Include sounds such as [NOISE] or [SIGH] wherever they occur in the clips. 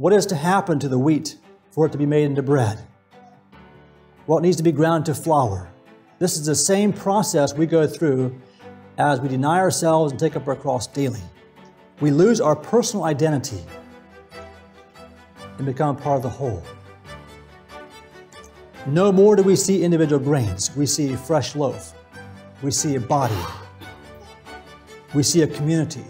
What is to happen to the wheat for it to be made into bread? What needs to be ground to flour? This is the same process we go through as we deny ourselves and take up our cross daily. We lose our personal identity and become part of the whole. No more do we see individual grains. We see a fresh loaf. We see a body. We see a community.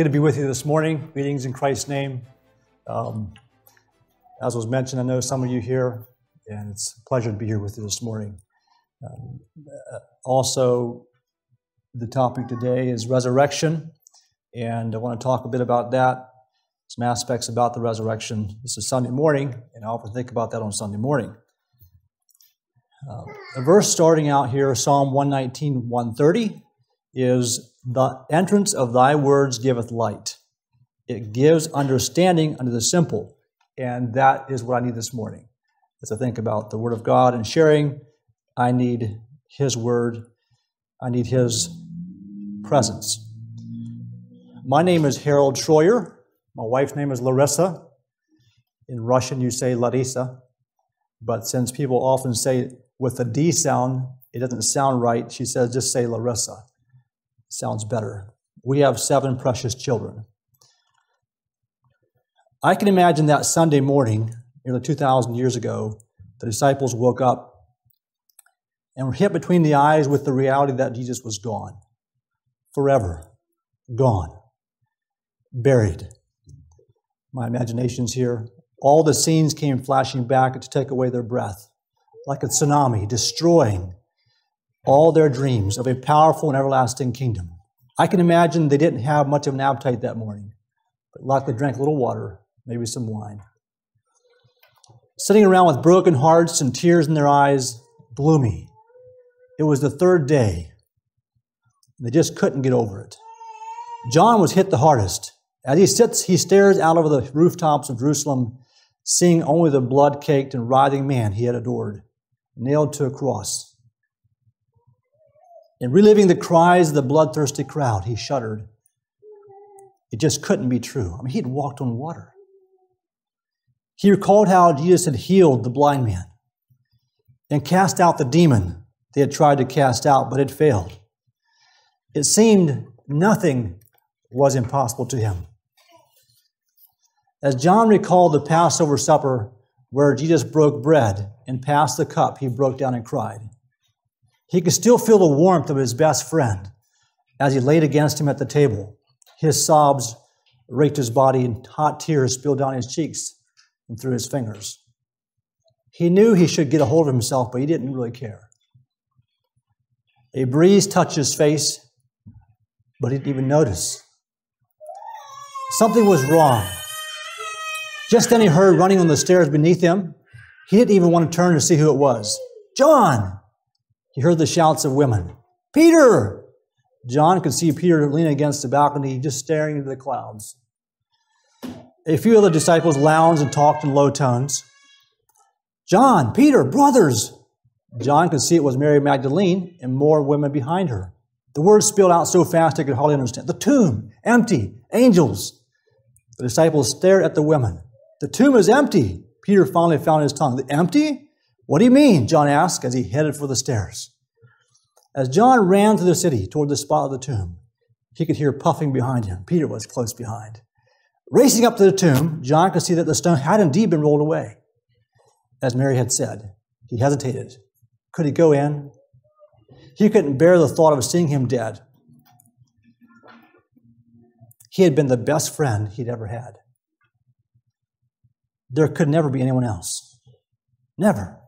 Good to be with you this morning. Greetings in Christ's name. Um, as was mentioned, I know some of you here, and it's a pleasure to be here with you this morning. Um, uh, also, the topic today is resurrection, and I want to talk a bit about that, some aspects about the resurrection. This is Sunday morning, and I often think about that on Sunday morning. Uh, a verse starting out here, Psalm 119, 130, is the entrance of thy words giveth light. It gives understanding unto the simple. And that is what I need this morning. As I think about the Word of God and sharing, I need His Word. I need His presence. My name is Harold Schroyer. My wife's name is Larissa. In Russian, you say Larissa. But since people often say with a D sound, it doesn't sound right, she says just say Larissa. Sounds better. We have seven precious children. I can imagine that Sunday morning, nearly 2,000 years ago, the disciples woke up and were hit between the eyes with the reality that Jesus was gone forever, gone, buried. My imagination's here. All the scenes came flashing back to take away their breath, like a tsunami, destroying all their dreams of a powerful and everlasting kingdom. I can imagine they didn't have much of an appetite that morning, but likely drank a little water, maybe some wine. Sitting around with broken hearts and tears in their eyes, gloomy. It was the third day. They just couldn't get over it. John was hit the hardest. As he sits, he stares out over the rooftops of Jerusalem, seeing only the blood caked and writhing man he had adored, nailed to a cross. In reliving the cries of the bloodthirsty crowd, he shuddered. It just couldn't be true. I mean, he'd walked on water. He recalled how Jesus had healed the blind man and cast out the demon they had tried to cast out, but had failed. It seemed nothing was impossible to him. As John recalled the Passover supper where Jesus broke bread and passed the cup, he broke down and cried. He could still feel the warmth of his best friend as he laid against him at the table. His sobs raked his body, and hot tears spilled down his cheeks and through his fingers. He knew he should get a hold of himself, but he didn't really care. A breeze touched his face, but he didn't even notice. Something was wrong. Just then he heard running on the stairs beneath him. He didn't even want to turn to see who it was. John! He heard the shouts of women. Peter! John could see Peter leaning against the balcony, just staring into the clouds. A few of the disciples lounged and talked in low tones. John, Peter, brothers! John could see it was Mary Magdalene and more women behind her. The words spilled out so fast he could hardly understand. The tomb, empty, angels. The disciples stared at the women. The tomb is empty. Peter finally found his tongue. The empty? What do you mean? John asked as he headed for the stairs. As John ran through the city toward the spot of the tomb, he could hear puffing behind him. Peter was close behind. Racing up to the tomb, John could see that the stone had indeed been rolled away. As Mary had said, he hesitated. Could he go in? He couldn't bear the thought of seeing him dead. He had been the best friend he'd ever had. There could never be anyone else. Never.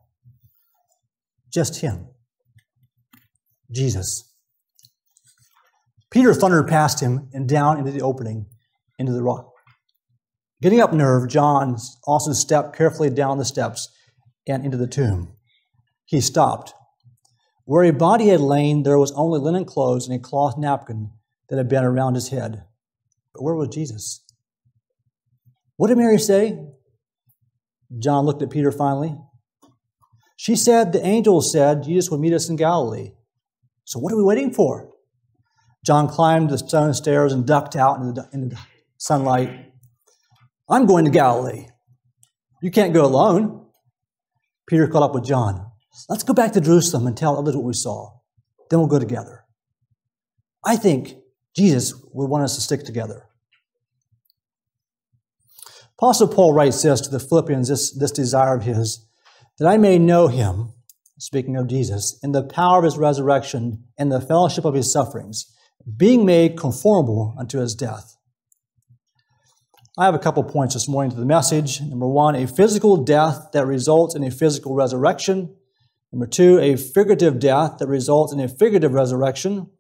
Just him. Jesus. Peter thundered past him and down into the opening into the rock. Getting up nerve, John also stepped carefully down the steps and into the tomb. He stopped. Where a body had lain, there was only linen clothes and a cloth napkin that had been around his head. But where was Jesus? What did Mary say? John looked at Peter finally. She said, the angel said Jesus would meet us in Galilee. So what are we waiting for? John climbed the stone stairs and ducked out into the, into the sunlight. I'm going to Galilee. You can't go alone. Peter caught up with John. Let's go back to Jerusalem and tell others what we saw. Then we'll go together. I think Jesus would want us to stick together. Apostle Paul writes this to the Philippians, this, this desire of his, that I may know him, speaking of Jesus, in the power of his resurrection and the fellowship of his sufferings, being made conformable unto his death. I have a couple points this morning to the message. Number one, a physical death that results in a physical resurrection. Number two, a figurative death that results in a figurative resurrection.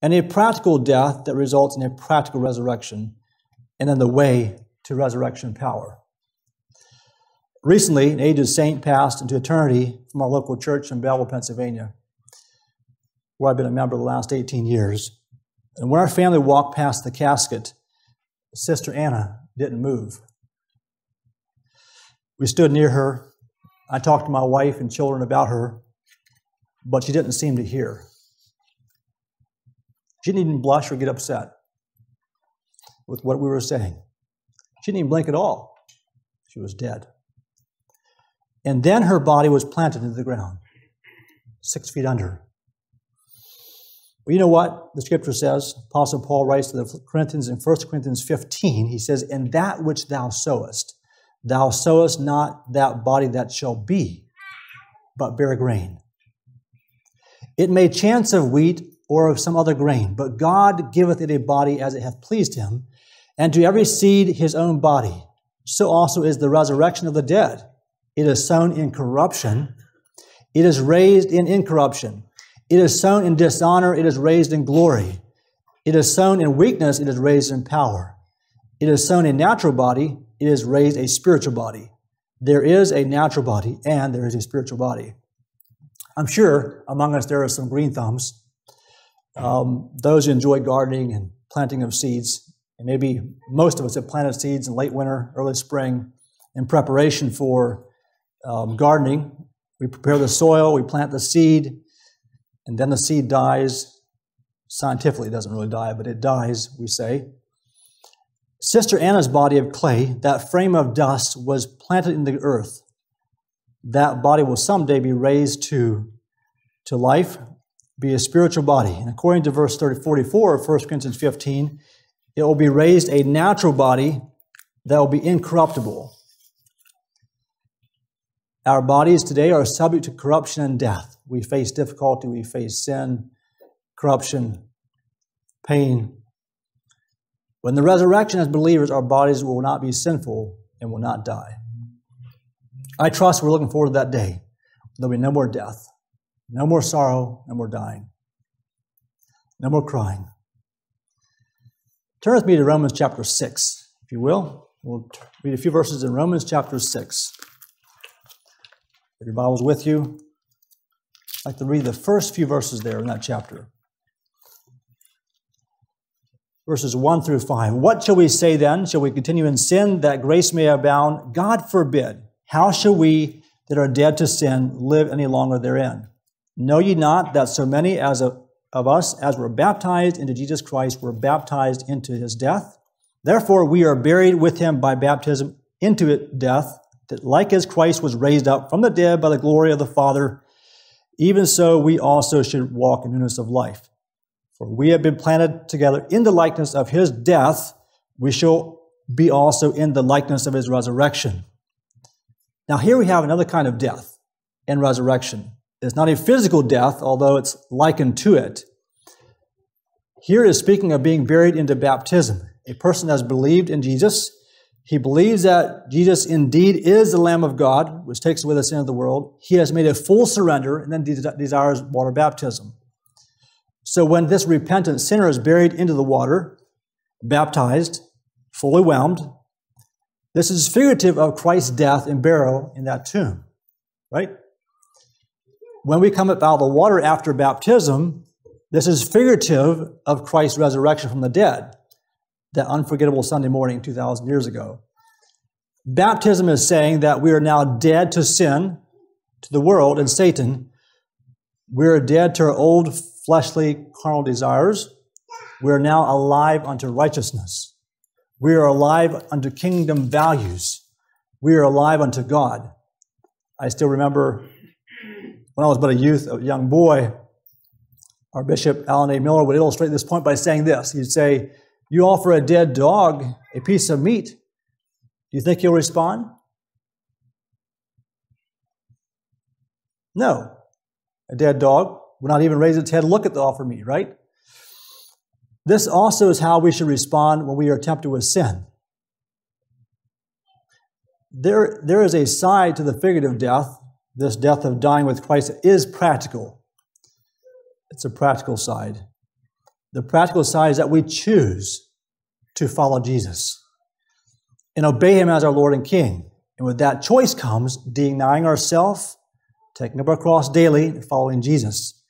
And a practical death that results in a practical resurrection. And then the way to resurrection power. Recently, an aged saint passed into eternity from our local church in Belleville, Pennsylvania, where I've been a member the last 18 years. And when our family walked past the casket, Sister Anna didn't move. We stood near her. I talked to my wife and children about her, but she didn't seem to hear. She didn't even blush or get upset with what we were saying. She didn't even blink at all. She was dead. And then her body was planted into the ground, six feet under. But you know what the scripture says? Apostle Paul writes to the Corinthians in 1 Corinthians 15, he says, In that which thou sowest, thou sowest not that body that shall be, but bare grain. It may chance of wheat or of some other grain, but God giveth it a body as it hath pleased him, and to every seed his own body. So also is the resurrection of the dead. It is sown in corruption, it is raised in incorruption. It is sown in dishonor, it is raised in glory. It is sown in weakness, it is raised in power. It is sown a natural body, it is raised a spiritual body. There is a natural body and there is a spiritual body. I'm sure among us there are some green thumbs, um, those who enjoy gardening and planting of seeds. And maybe most of us have planted seeds in late winter, early spring in preparation for um, gardening. We prepare the soil, we plant the seed, and then the seed dies. Scientifically, it doesn't really die, but it dies, we say. Sister Anna's body of clay, that frame of dust, was planted in the earth. That body will someday be raised to, to life, be a spiritual body. And according to verse 30, 44 of 1 Corinthians 15, it will be raised a natural body that will be incorruptible. Our bodies today are subject to corruption and death. We face difficulty, we face sin, corruption, pain. When the resurrection as believers, our bodies will not be sinful and will not die. I trust we're looking forward to that day. There'll be no more death, no more sorrow, no more dying, no more crying. Turn with me to Romans chapter 6, if you will. We'll read a few verses in Romans chapter 6. If your Bible's with you, I'd like to read the first few verses there in that chapter. Verses 1 through 5. What shall we say then? Shall we continue in sin that grace may abound? God forbid. How shall we that are dead to sin live any longer therein? Know ye not that so many as of, of us as were baptized into Jesus Christ were baptized into his death? Therefore we are buried with him by baptism into it, death that like as Christ was raised up from the dead by the glory of the Father, even so we also should walk in newness of life. For we have been planted together in the likeness of his death, we shall be also in the likeness of his resurrection. Now, here we have another kind of death and resurrection. It's not a physical death, although it's likened to it. Here is speaking of being buried into baptism. A person has believed in Jesus he believes that Jesus indeed is the Lamb of God, which takes away the sin of the world. He has made a full surrender and then desires water baptism. So when this repentant sinner is buried into the water, baptized, fully whelmed, this is figurative of Christ's death and burial in that tomb, right? When we come up out of the water after baptism, this is figurative of Christ's resurrection from the dead that unforgettable Sunday morning 2,000 years ago. Baptism is saying that we are now dead to sin to the world and Satan. We're dead to our old fleshly carnal desires. We are now alive unto righteousness. We are alive unto kingdom values. We are alive unto God. I still remember when I was but a youth, a young boy, our Bishop Alan A. Miller would illustrate this point by saying this. He'd say, You offer a dead dog a piece of meat. Do you think he'll respond? No. A dead dog would not even raise its head to look at the offered meat, right? This also is how we should respond when we are tempted with sin. There, there is a side to the figurative death, this death of dying with Christ is practical. It's a practical side. The practical side is that we choose to follow Jesus and obey him as our Lord and King. And with that choice comes denying ourselves, taking up our cross daily, and following Jesus.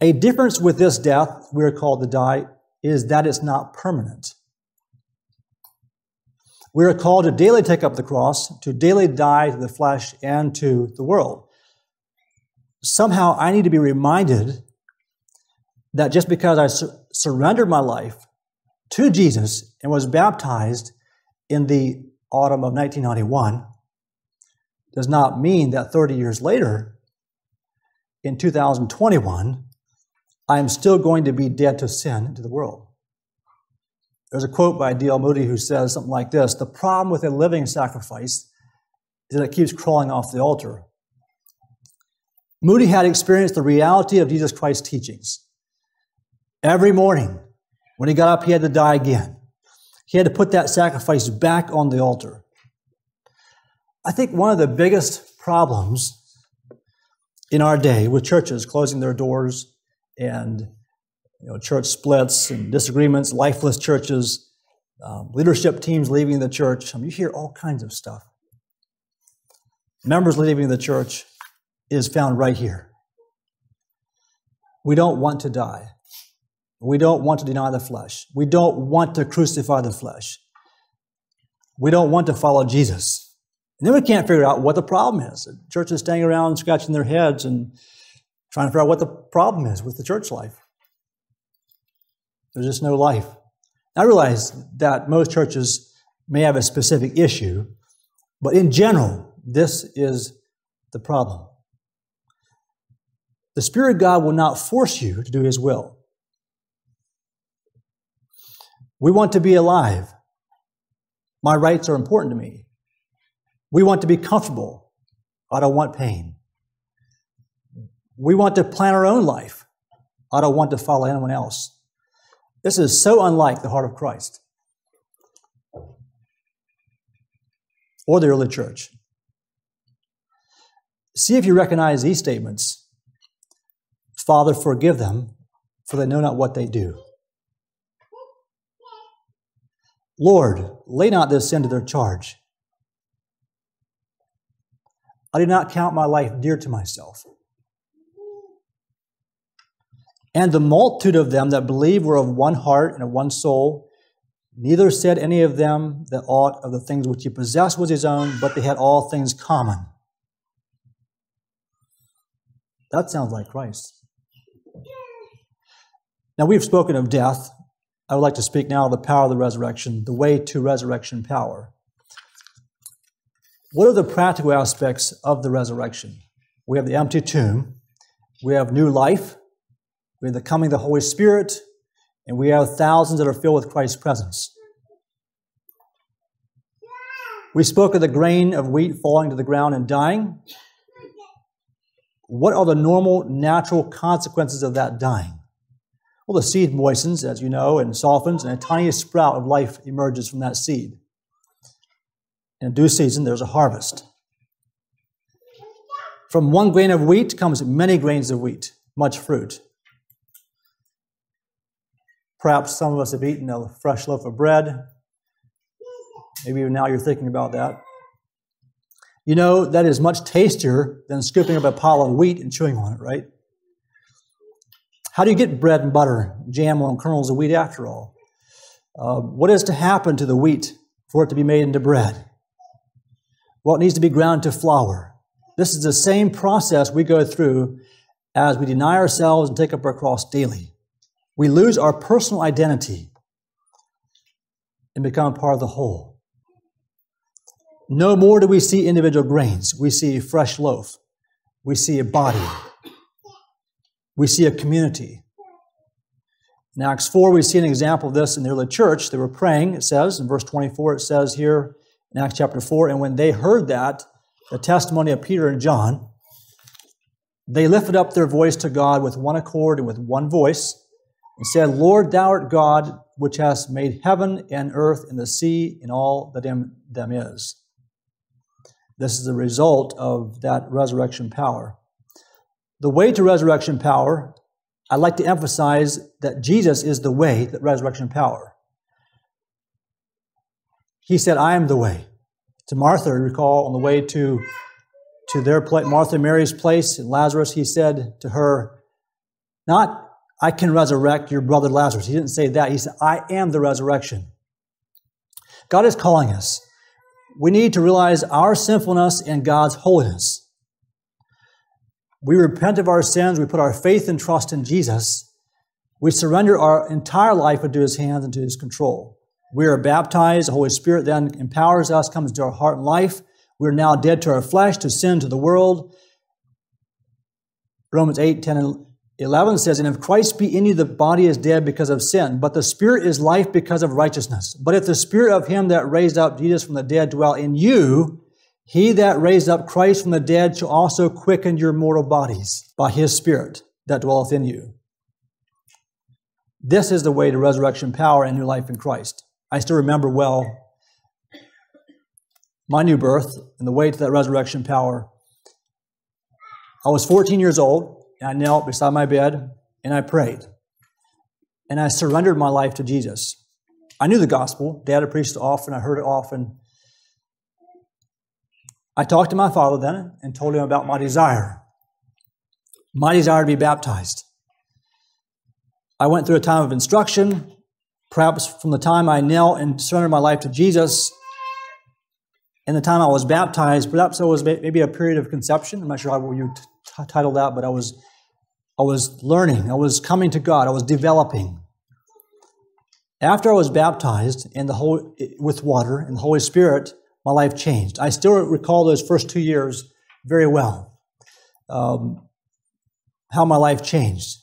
A difference with this death we are called to die is that it's not permanent. We are called to daily take up the cross, to daily die to the flesh and to the world. Somehow I need to be reminded that just because I sur- surrendered my life to Jesus and was baptized in the autumn of 1991 does not mean that 30 years later, in 2021, I am still going to be dead to sin and to the world. There's a quote by D.L. Moody who says something like this The problem with a living sacrifice is that it keeps crawling off the altar. Moody had experienced the reality of Jesus Christ's teachings. Every morning, when he got up, he had to die again. He had to put that sacrifice back on the altar. I think one of the biggest problems in our day with churches closing their doors and you know, church splits and disagreements, lifeless churches, um, leadership teams leaving the church. I mean, you hear all kinds of stuff. Members leaving the church is found right here. We don't want to die. We don't want to deny the flesh. We don't want to crucify the flesh. We don't want to follow Jesus. And then we can't figure out what the problem is. The church is around scratching their heads and trying to figure out what the problem is with the church life. There's just no life. I realize that most churches may have a specific issue, but in general, this is the problem. The Spirit of God will not force you to do His will. We want to be alive. My rights are important to me. We want to be comfortable. I don't want pain. We want to plan our own life. I don't want to follow anyone else. This is so unlike the heart of Christ or the early church. See if you recognize these statements Father, forgive them, for they know not what they do. Lord, lay not this sin to their charge. I did not count my life dear to myself. And the multitude of them that believed were of one heart and of one soul. Neither said any of them that aught of the things which he possessed was his own, but they had all things common. That sounds like Christ. Now, we've spoken of death, I would like to speak now of the power of the resurrection, the way to resurrection power. What are the practical aspects of the resurrection? We have the empty tomb, we have new life, we have the coming of the Holy Spirit, and we have thousands that are filled with Christ's presence. We spoke of the grain of wheat falling to the ground and dying. What are the normal, natural consequences of that dying? Well, the seed moistens, as you know, and softens, and a tiny sprout of life emerges from that seed. In due season, there's a harvest. From one grain of wheat comes many grains of wheat, much fruit. Perhaps some of us have eaten a fresh loaf of bread. Maybe even now you're thinking about that. You know, that is much tastier than scooping up a pile of wheat and chewing on it, right? How do you get bread and butter, jam on kernels of wheat after all? Uh, what is to happen to the wheat for it to be made into bread? Well, it needs to be ground to flour. This is the same process we go through as we deny ourselves and take up our cross daily. We lose our personal identity and become part of the whole. No more do we see individual grains. We see a fresh loaf. We see a body. We see a community. In Acts 4, we see an example of this in the early church. They were praying, it says, in verse 24, it says here in Acts chapter 4, and when they heard that, the testimony of Peter and John, they lifted up their voice to God with one accord and with one voice and said, Lord, thou art God, which hast made heaven and earth and the sea and all that in them is. This is the result of that resurrection power. The way to resurrection power, I'd like to emphasize that Jesus is the way that resurrection power. He said, I am the way. To Martha, recall, on the way to, to their place, Martha Mary's place, and Lazarus, he said to her, Not, I can resurrect your brother Lazarus. He didn't say that. He said, I am the resurrection. God is calling us. We need to realize our sinfulness and God's holiness. We repent of our sins. We put our faith and trust in Jesus. We surrender our entire life into His hands and to His control. We are baptized. The Holy Spirit then empowers us, comes into our heart and life. We're now dead to our flesh, to sin, to the world. Romans 8, 10, and 11 says, And if Christ be in you, the body is dead because of sin, but the spirit is life because of righteousness. But if the spirit of him that raised up Jesus from the dead dwell in you, he that raised up Christ from the dead shall also quicken your mortal bodies by his spirit that dwelleth in you. This is the way to resurrection power and new life in Christ. I still remember well my new birth and the way to that resurrection power. I was 14 years old. And I knelt beside my bed and I prayed. And I surrendered my life to Jesus. I knew the gospel. Dad had preached it often. I heard it often. I talked to my father then and told him about my desire. My desire to be baptized. I went through a time of instruction, perhaps from the time I knelt and surrendered my life to Jesus and the time I was baptized, perhaps it was maybe a period of conception. I'm not sure how you t- title that, but I was I was learning, I was coming to God, I was developing. After I was baptized in the whole, with water and the Holy Spirit, my life changed. I still recall those first two years very well. Um, how my life changed.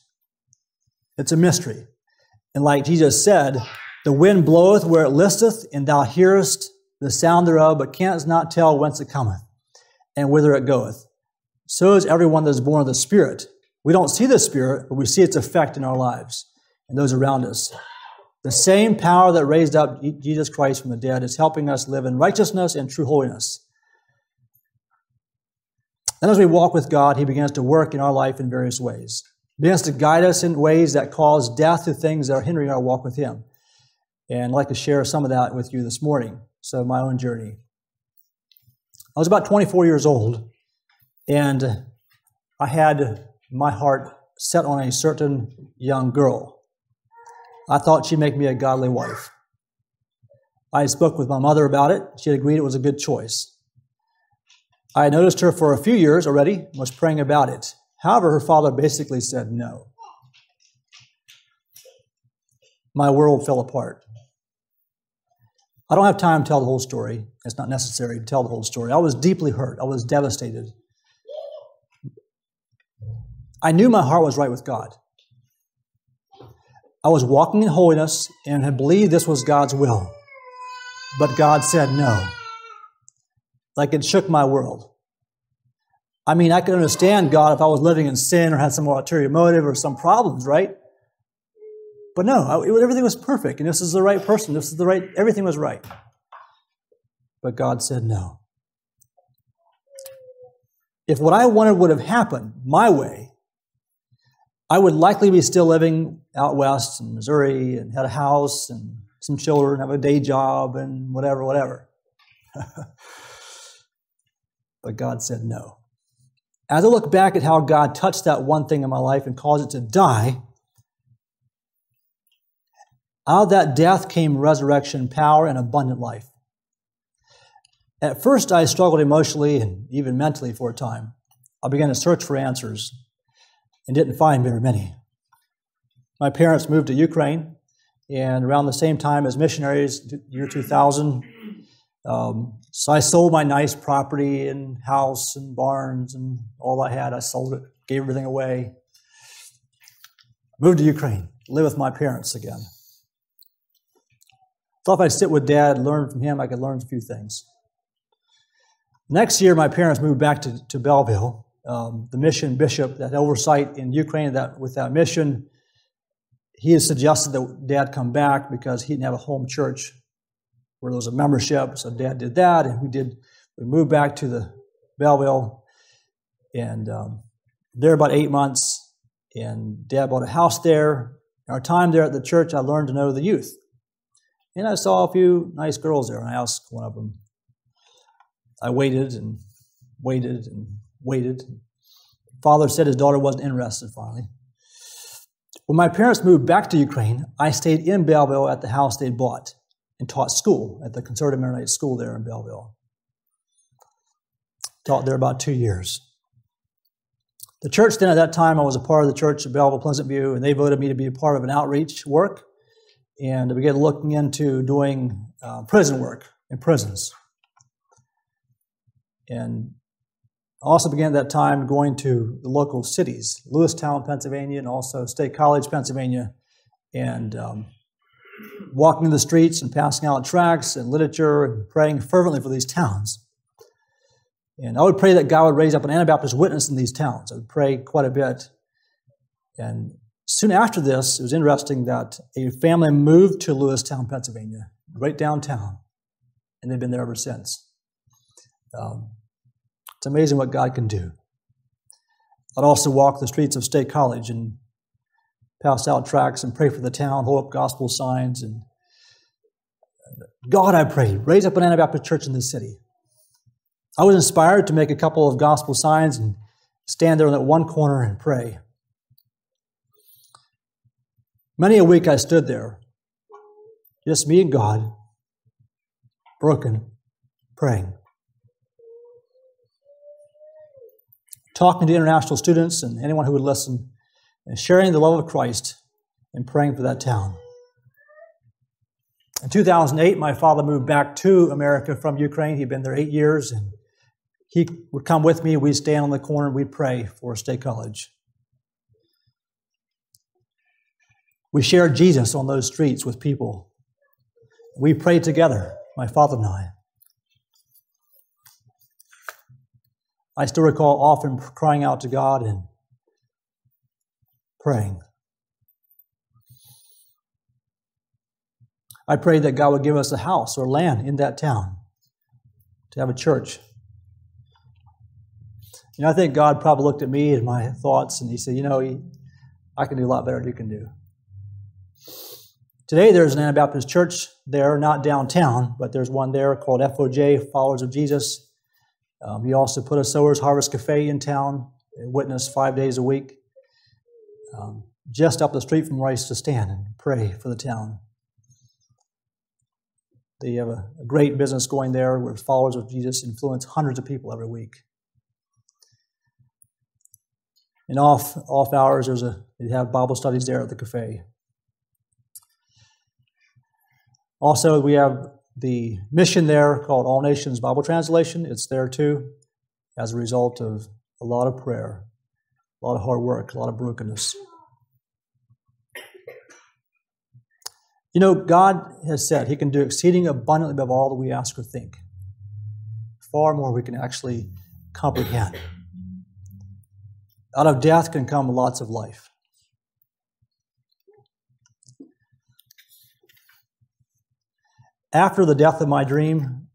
It's a mystery. And like Jesus said, the wind bloweth where it listeth, and thou hearest the sound thereof, but canst not tell whence it cometh and whither it goeth. So is everyone that is born of the Spirit. We don't see the Spirit, but we see its effect in our lives and those around us. The same power that raised up Jesus Christ from the dead is helping us live in righteousness and true holiness. Then, as we walk with God, He begins to work in our life in various ways. He begins to guide us in ways that cause death to things that are hindering our walk with Him. And I'd like to share some of that with you this morning. So, my own journey. I was about 24 years old, and I had my heart set on a certain young girl. I thought she'd make me a godly wife. I spoke with my mother about it. She agreed it was a good choice. I had noticed her for a few years already, and was praying about it. However, her father basically said no. My world fell apart. I don't have time to tell the whole story. It's not necessary to tell the whole story. I was deeply hurt. I was devastated. I knew my heart was right with God. I was walking in holiness and had believed this was God's will. But God said no. Like it shook my world. I mean, I could understand God if I was living in sin or had some ulterior motive or some problems, right? But no, I, it, everything was perfect, and this is the right person. This is the right, everything was right. But God said no. If what I wanted would have happened my way, I would likely be still living out west in Missouri and had a house and some children, have a day job and whatever, whatever. [LAUGHS] but God said no. As I look back at how God touched that one thing in my life and caused it to die, out of that death came resurrection, power, and abundant life. At first, I struggled emotionally and even mentally for a time. I began to search for answers and didn't find very many. My parents moved to Ukraine, and around the same time as missionaries, year 2000, um, so I sold my nice property and house and barns and all I had. I sold it, gave everything away. Moved to Ukraine, live with my parents again. Thought if I'd sit with dad, learn from him, I could learn a few things. Next year, my parents moved back to, to Belleville. Um, the mission bishop that oversight in Ukraine that, with that mission, he had suggested that dad come back because he didn't have a home church where there was a membership. So dad did that, and we did. We moved back to the Belleville, and um, there about eight months. And dad bought a house there. In our time there at the church, I learned to know the youth, and I saw a few nice girls there. And I asked one of them. I waited and waited and waited. Father said his daughter wasn't interested. Finally. When my parents moved back to Ukraine, I stayed in Belleville at the house they'd bought and taught school at the Conservative Mennonite School there in Belleville. Taught there about two years. The church then at that time, I was a part of the church at Belleville Pleasant View, and they voted me to be a part of an outreach work. And began looking into doing uh, prison work in prisons. And also began at that time going to the local cities, Lewistown, Pennsylvania, and also State College, Pennsylvania, and um, walking in the streets and passing out tracts and literature and praying fervently for these towns. And I would pray that God would raise up an Anabaptist witness in these towns. I would pray quite a bit. And soon after this, it was interesting that a family moved to Lewistown, Pennsylvania, right downtown, and they've been there ever since. Um, it's amazing what God can do. I'd also walk the streets of State College and pass out tracts and pray for the town, hold up gospel signs. And God, I pray, raise up an Anabaptist church in this city. I was inspired to make a couple of gospel signs and stand there in that one corner and pray. Many a week I stood there, just me and God, broken, praying. Talking to international students and anyone who would listen and sharing the love of Christ and praying for that town. In 2008, my father moved back to America from Ukraine. He'd been there eight years, and he would come with me. We'd stand on the corner and we'd pray for State College. We shared Jesus on those streets with people. We prayed together, my father and I. I still recall often crying out to God and praying. I prayed that God would give us a house or land in that town to have a church. You know, I think God probably looked at me and my thoughts and He said, You know, I can do a lot better than you can do. Today, there's an Anabaptist church there, not downtown, but there's one there called FOJ, Followers of Jesus. Um, he also put a Sowers Harvest Cafe in town, witness five days a week um, just up the street from where I used to stand and pray for the town. They have a, a great business going there where followers of Jesus influence hundreds of people every week. In off off hours, there's a they have Bible studies there at the cafe. Also, we have the mission there called All Nations Bible Translation. It's there too, as a result of a lot of prayer a lot of hard work, a lot of brokenness. You know, God has said He can do exceeding abundantly above all that we ask or think. Far more we can actually comprehend. Out of death can come lots of life. After the death of my dream,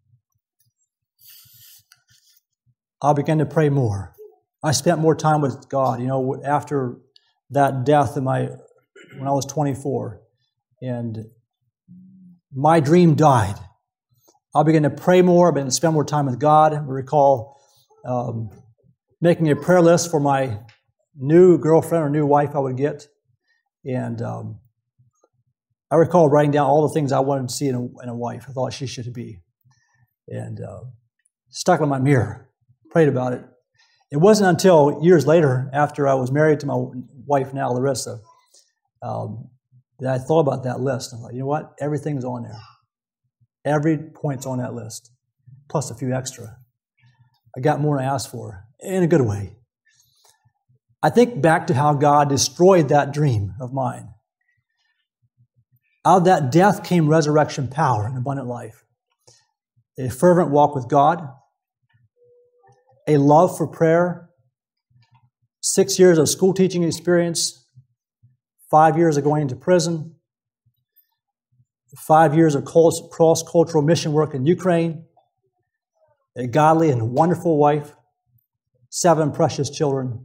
I began to pray more. I spent more time with God. You know, after that death in my when I was 24, and my dream died. I began to pray more. To spend more time with God. I recall um, making a prayer list for my new girlfriend or new wife I would get, and um, I recall writing down all the things I wanted to see in a, in a wife. I thought she should be, and uh, stuck on my mirror, prayed about it. It wasn't until years later, after I was married to my wife now, Larissa, um, that I thought about that list. I thought, you know what? Everything's on there. Every point's on that list, plus a few extra. I got more than I asked for in a good way. I think back to how God destroyed that dream of mine. Out of that death came resurrection power and abundant life. A fervent walk with God, a love for prayer, six years of school teaching experience, five years of going into prison, five years of cross cultural mission work in Ukraine, a godly and wonderful wife, seven precious children,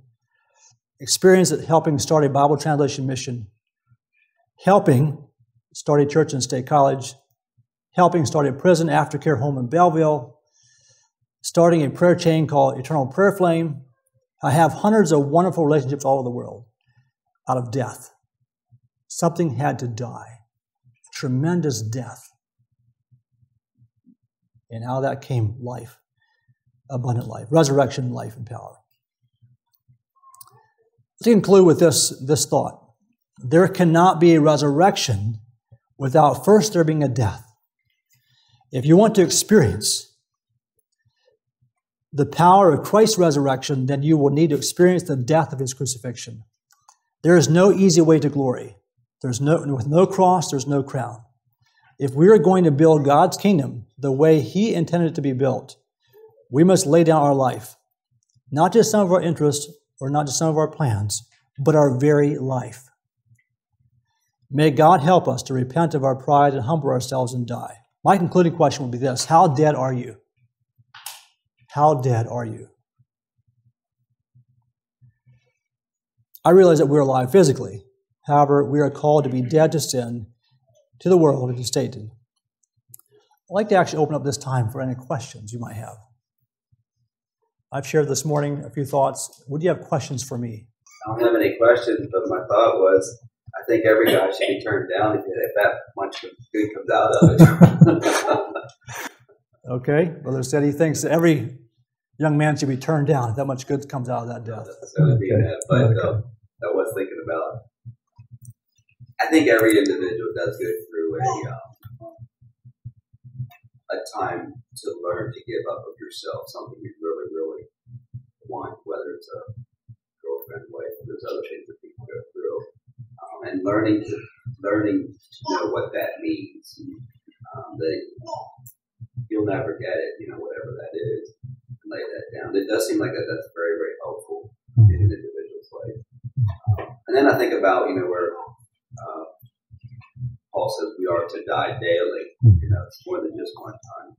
experience at helping start a Bible translation mission, helping start a church in State College, helping start a prison aftercare home in Belleville, starting a prayer chain called Eternal Prayer Flame. I have hundreds of wonderful relationships all over the world out of death. Something had to die. Tremendous death. And how that came life, abundant life, resurrection, life, and power. Let's conclude with this, this thought. There cannot be a resurrection without first there being a death. If you want to experience the power of Christ's resurrection, then you will need to experience the death of his crucifixion. There is no easy way to glory. There's no, with no cross, there's no crown. If we are going to build God's kingdom the way He intended it to be built, we must lay down our life. Not just some of our interests or not just some of our plans, but our very life. May God help us to repent of our pride and humble ourselves and die. My concluding question will be this How dead are you? How dead are you? I realize that we're alive physically, However, we are called to be dead to sin, to the world, and to Satan. I'd like to actually open up this time for any questions you might have. I've shared this morning a few thoughts. Would you have questions for me? I don't have any questions, but my thought was I think every guy should be turned down if that much good comes out of it. [LAUGHS] okay. Brother said he thinks every young man should be turned down if that much good comes out of that death. That's going to be okay. that, but okay. uh, I was thinking about I think every individual does go through a um, a time to learn to give up of yourself, something you really, really want, whether it's a girlfriend, wife, there's other things that people go through, um, and learning to learning to know what that means. Um, that you'll never get it, you know, whatever that is, and lay that down. It does seem like that that's very, very helpful in an individual's life. Um, and then I think about, you know, where uh, Paul says we are to die daily. You know, it's more than just one time.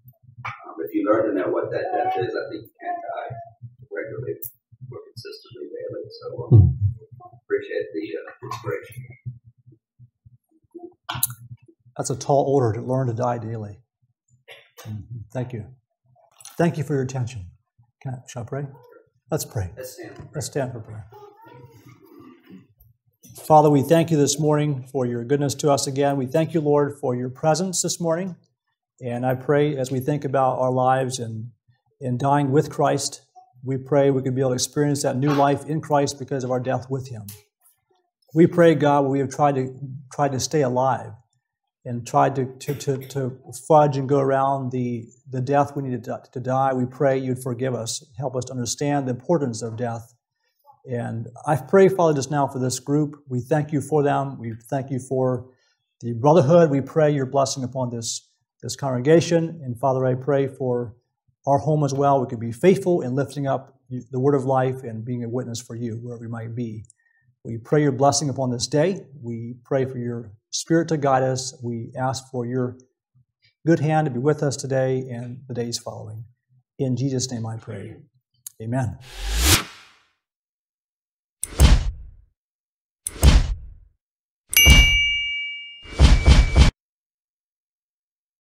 Um, if you learn to know what that death is, I think you can die regularly, more consistently daily. So um, appreciate the uh, inspiration. That's a tall order to learn to die daily. Mm-hmm. Thank you. Thank you for your attention. Can I, shall I pray? Let's pray. Let's stand. Let's stand for prayer. Father, we thank you this morning for your goodness to us again. We thank you, Lord, for your presence this morning. And I pray as we think about our lives and in dying with Christ, we pray we could be able to experience that new life in Christ because of our death with Him. We pray, God, we have tried to tried to stay alive and tried to, to, to, to fudge and go around the, the death we needed to, to die. We pray you'd forgive us, help us to understand the importance of death and I pray, Father, just now for this group. We thank you for them. We thank you for the brotherhood. We pray your blessing upon this, this congregation. And Father, I pray for our home as well. We could be faithful in lifting up the word of life and being a witness for you wherever we might be. We pray your blessing upon this day. We pray for your spirit to guide us. We ask for your good hand to be with us today and the days following. In Jesus' name I pray. Amen.